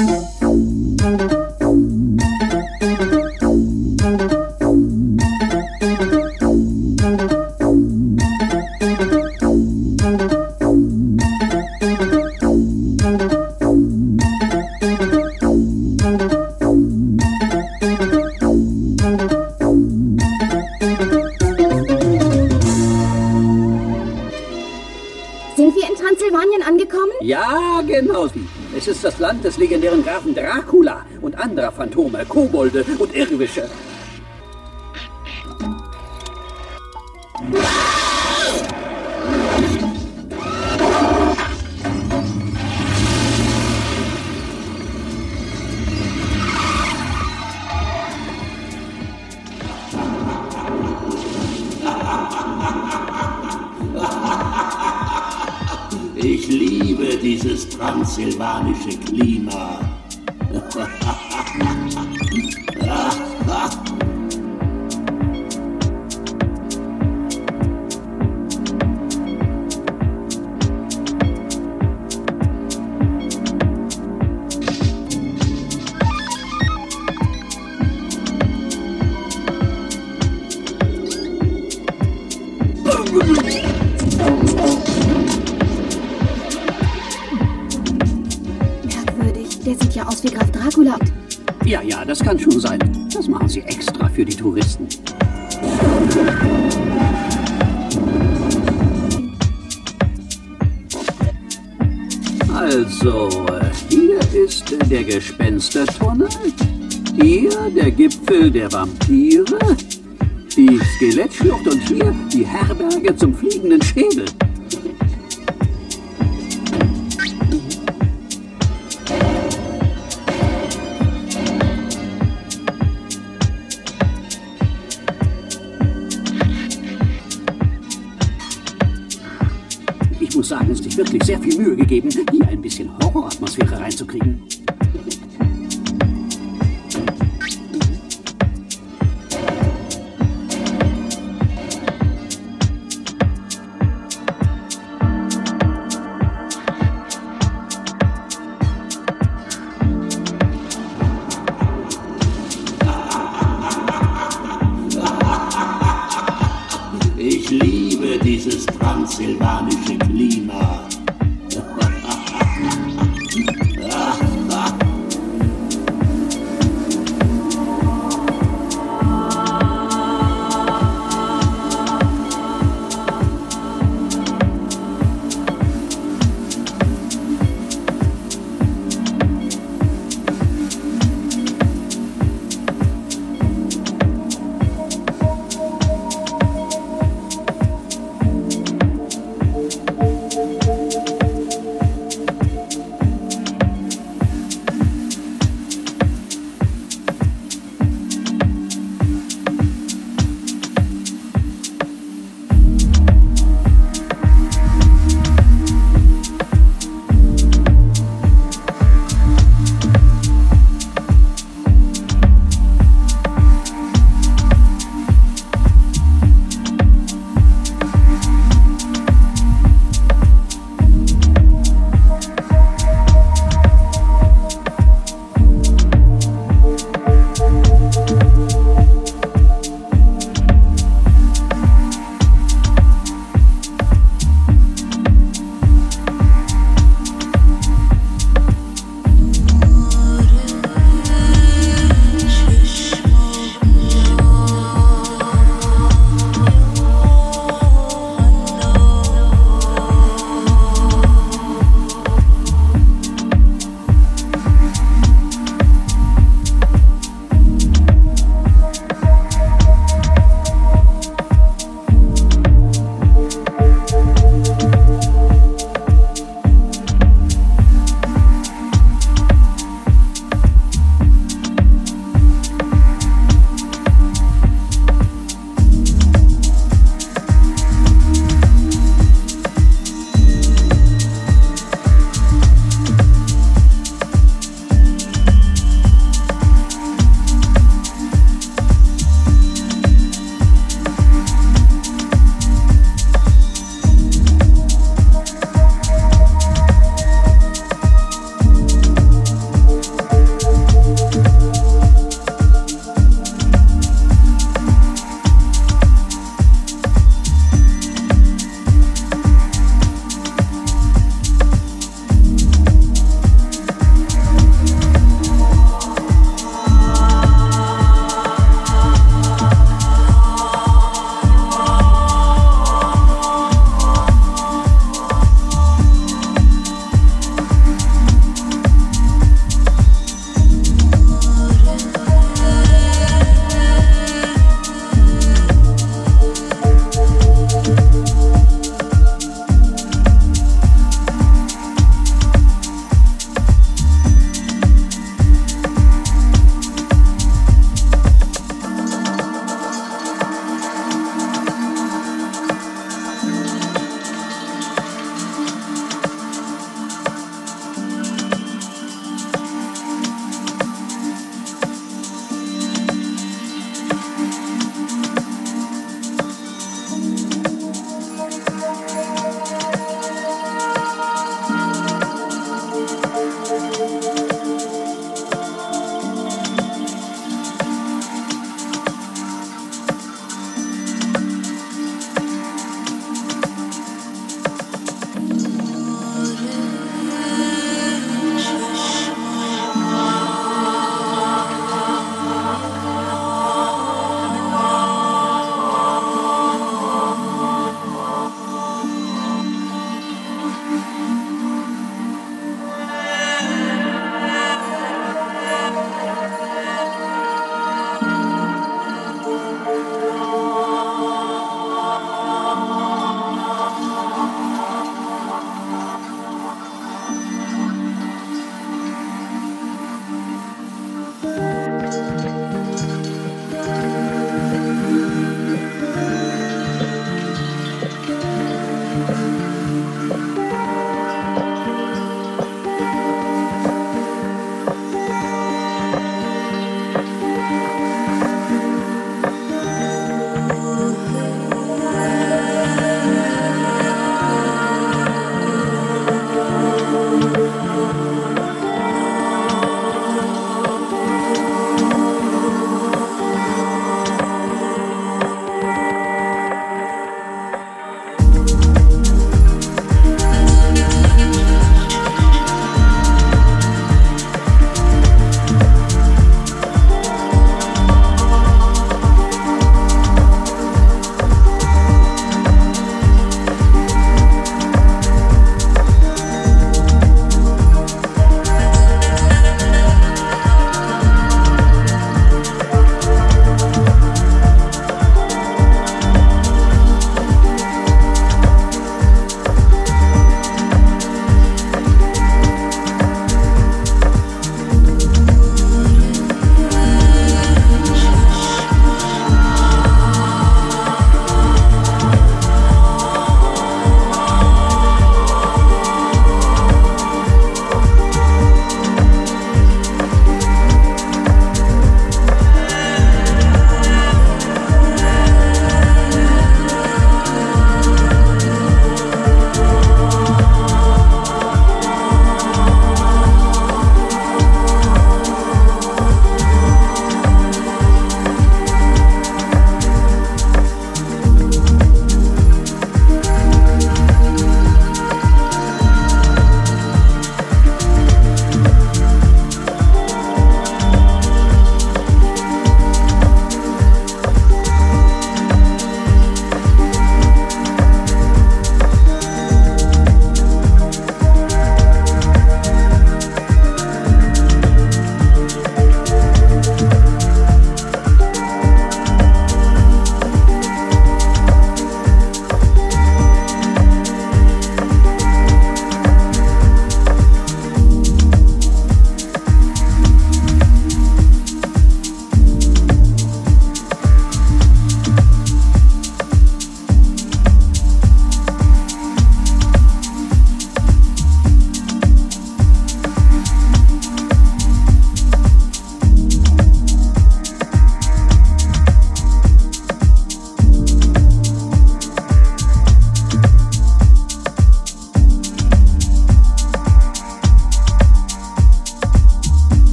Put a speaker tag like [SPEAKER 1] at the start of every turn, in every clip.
[SPEAKER 1] Música Kobolde und Irrwische.
[SPEAKER 2] Der
[SPEAKER 1] Vampire,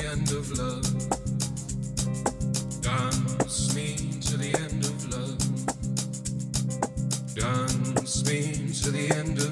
[SPEAKER 3] the end of love. Dance me to the end of love. Dance me to the end of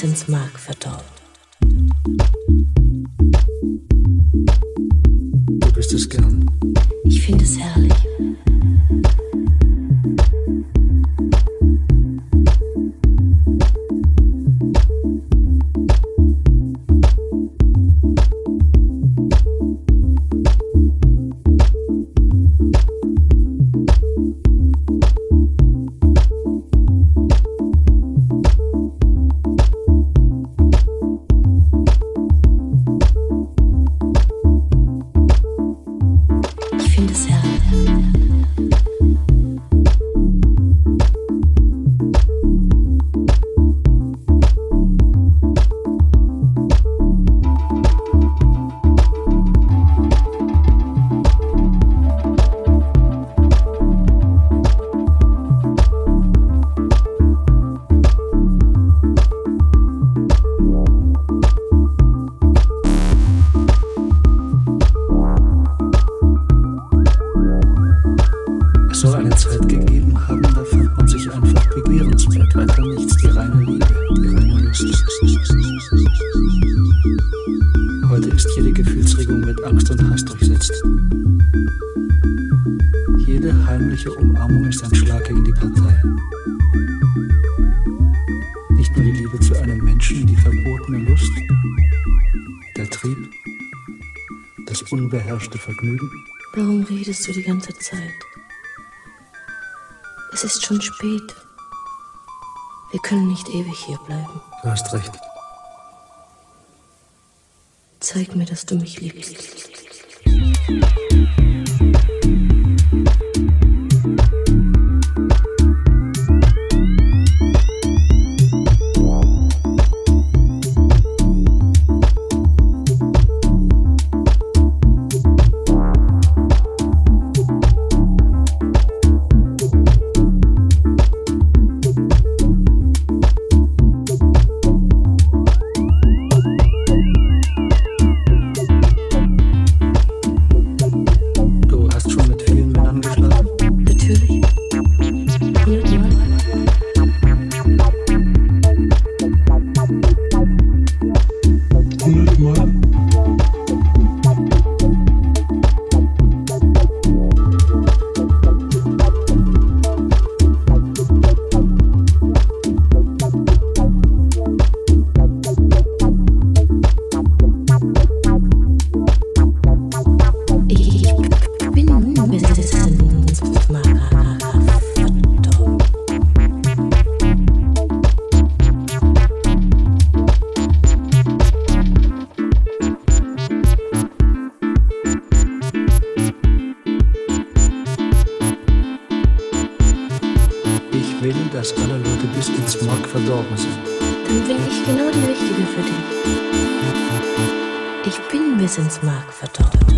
[SPEAKER 4] finde es
[SPEAKER 5] Vergnügen?
[SPEAKER 4] Warum redest du die ganze Zeit? Es ist schon spät. Wir können nicht ewig hier bleiben.
[SPEAKER 5] Du hast recht.
[SPEAKER 4] Zeig mir, dass du mich liebst.
[SPEAKER 5] Sorgversorgungssuche.
[SPEAKER 4] Dann bin ich genau die Richtige für dich. Ich bin
[SPEAKER 5] bis ins Mark verdorben.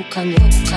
[SPEAKER 6] Buscando.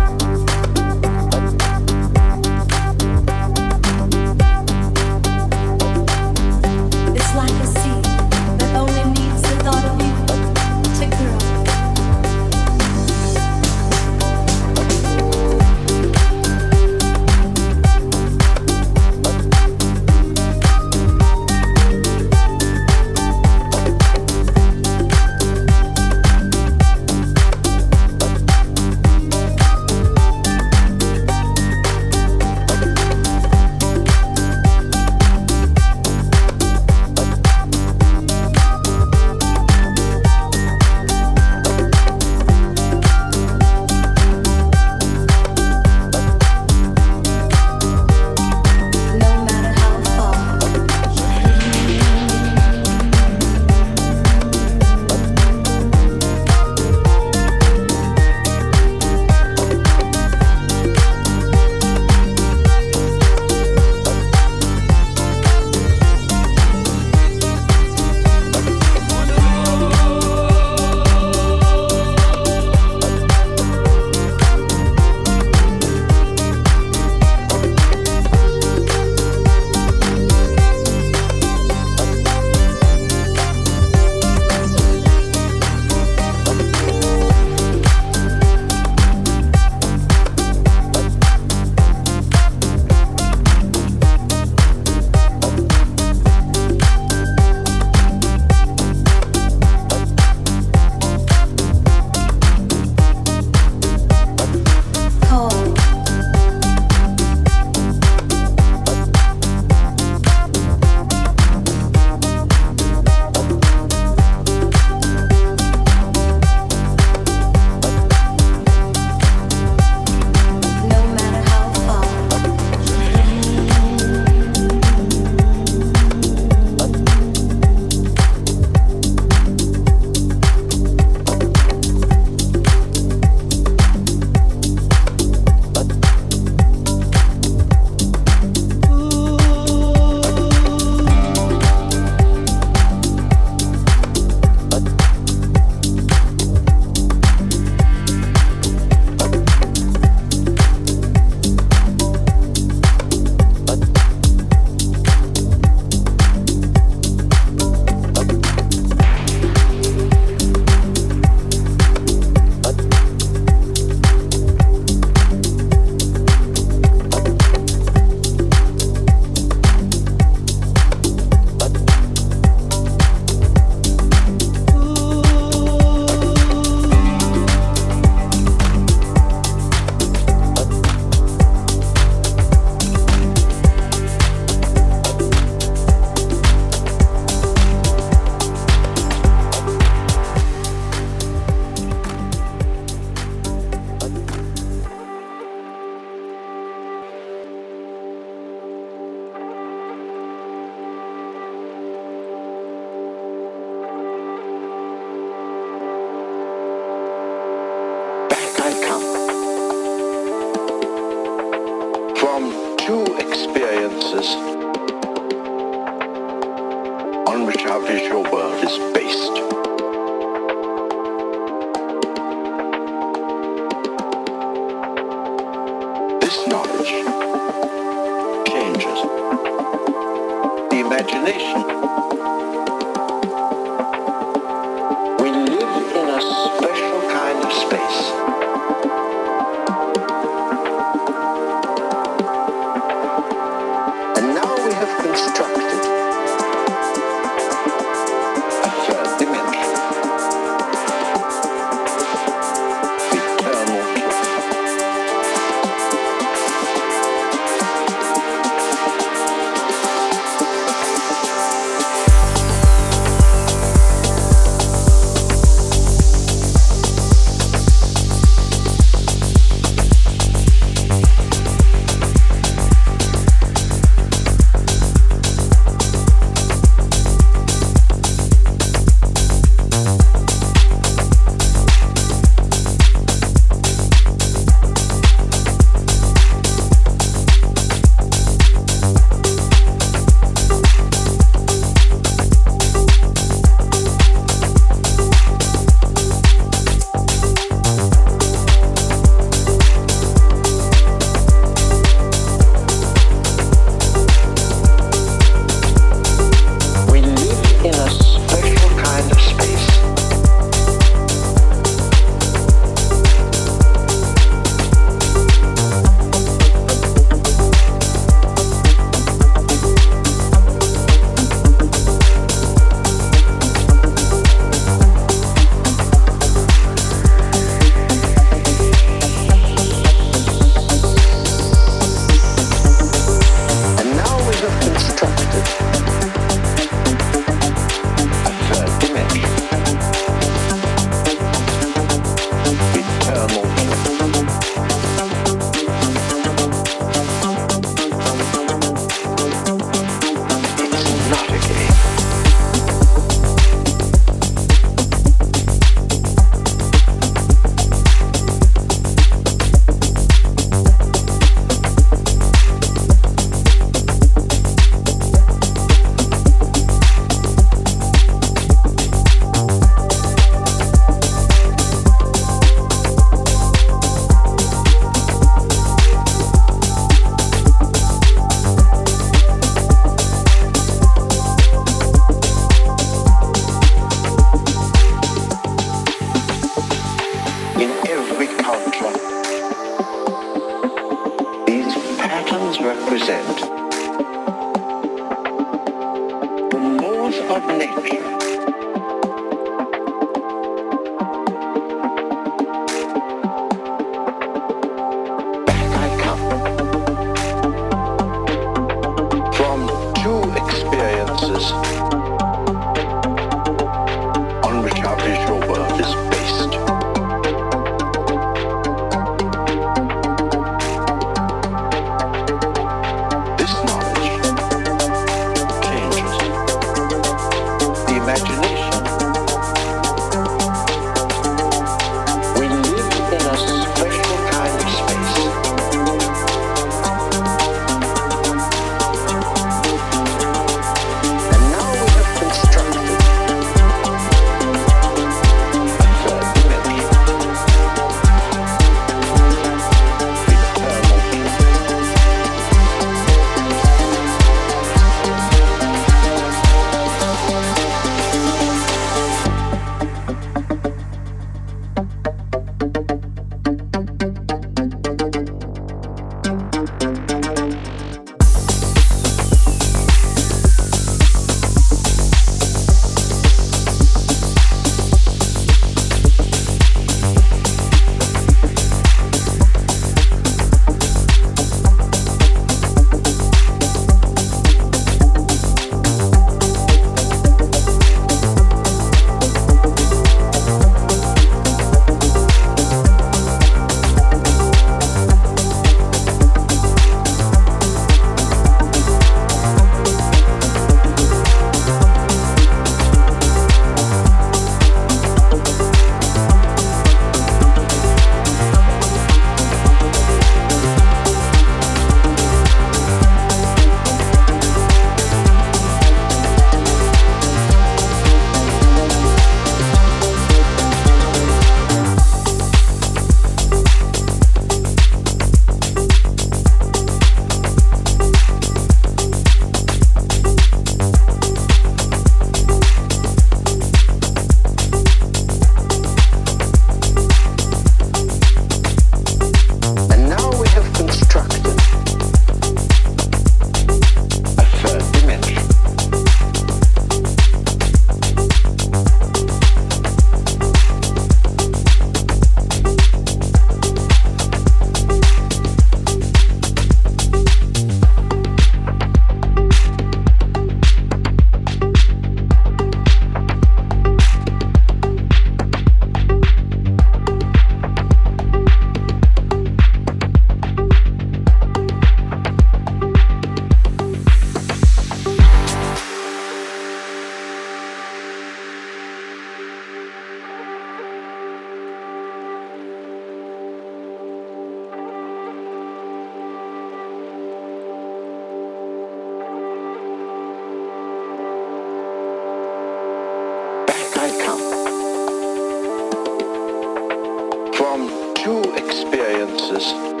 [SPEAKER 7] Jesus.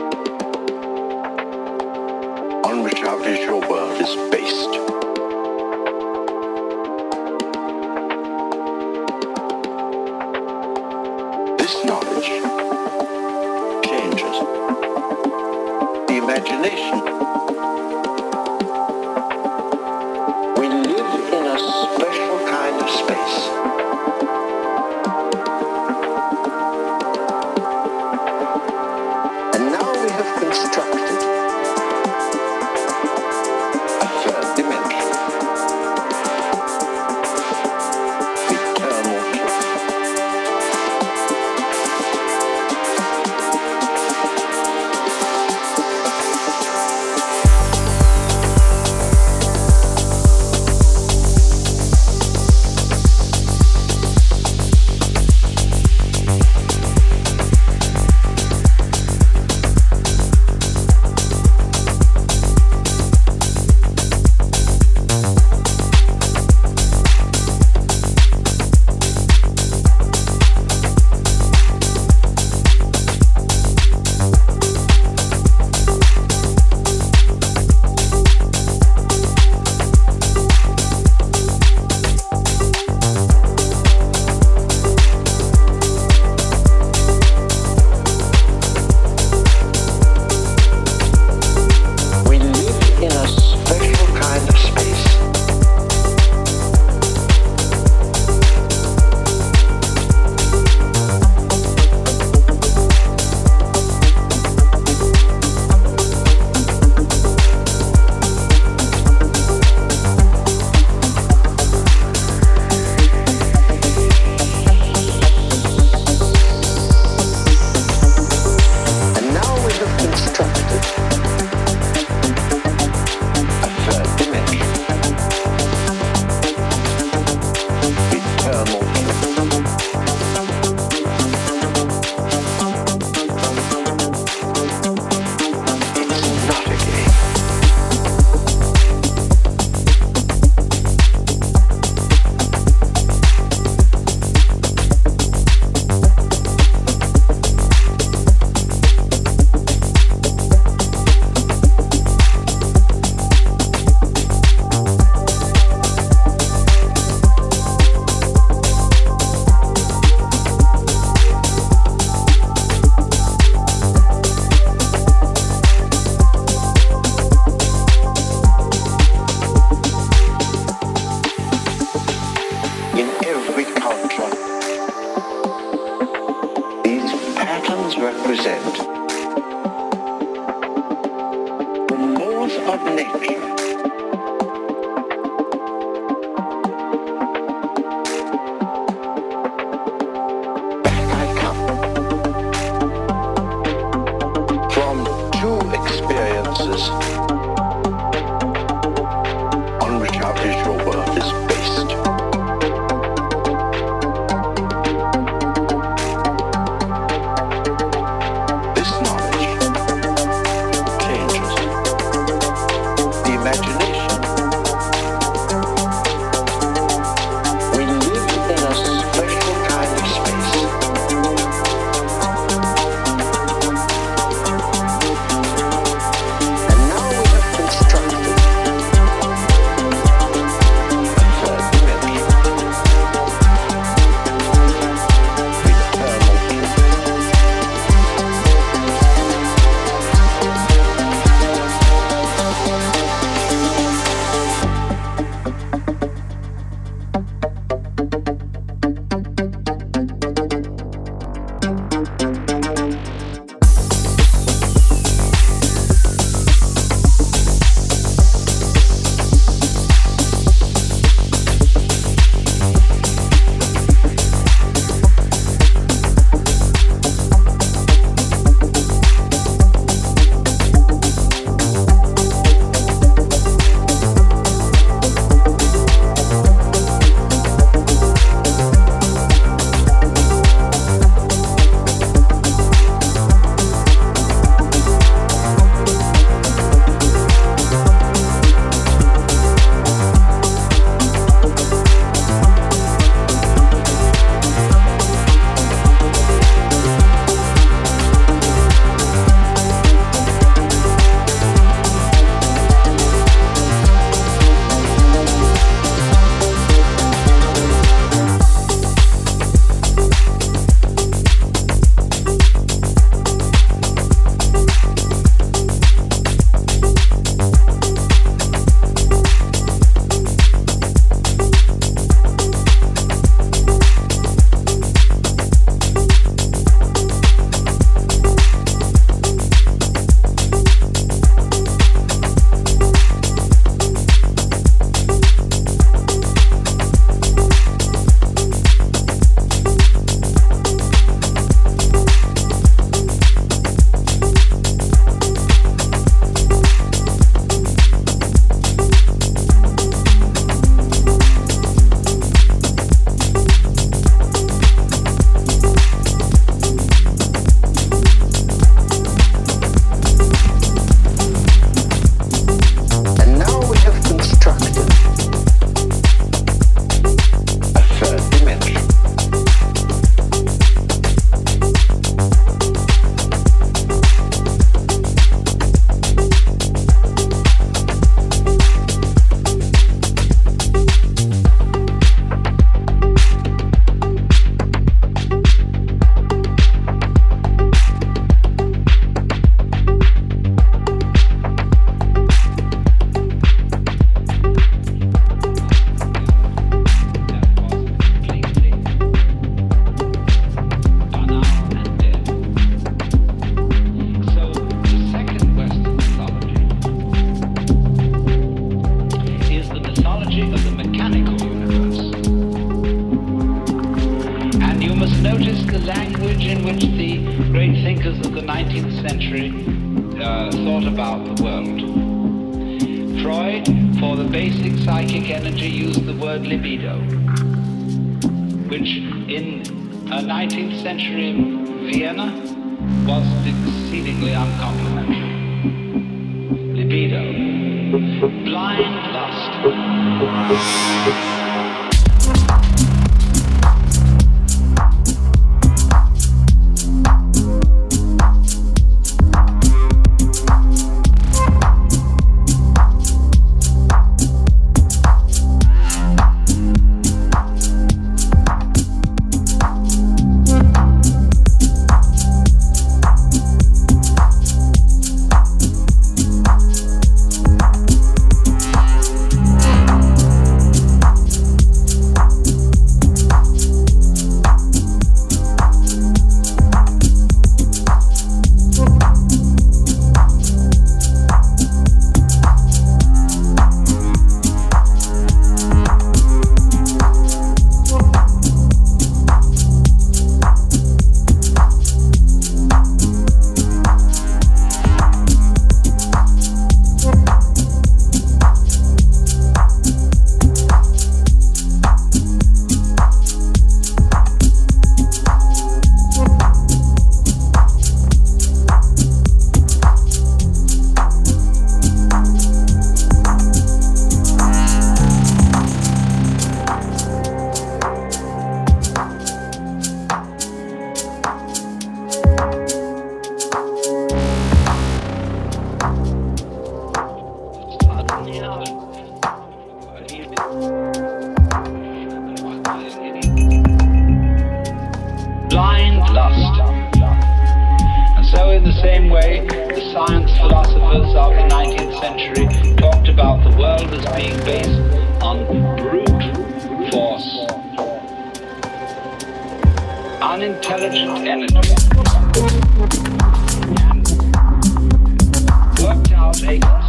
[SPEAKER 7] All that is important to nature is the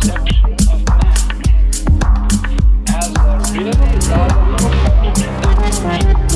[SPEAKER 7] species. The individual is irrelevant.